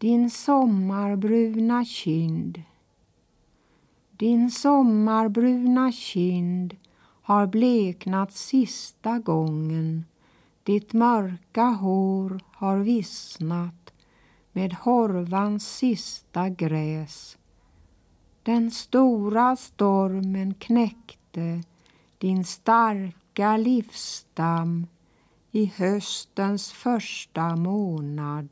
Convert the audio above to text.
din sommarbruna kind. Din sommarbruna kind har bleknat sista gången. Ditt mörka hår har vissnat med horvans sista gräs. Den stora stormen knäckte din starka livsstam i höstens första månad.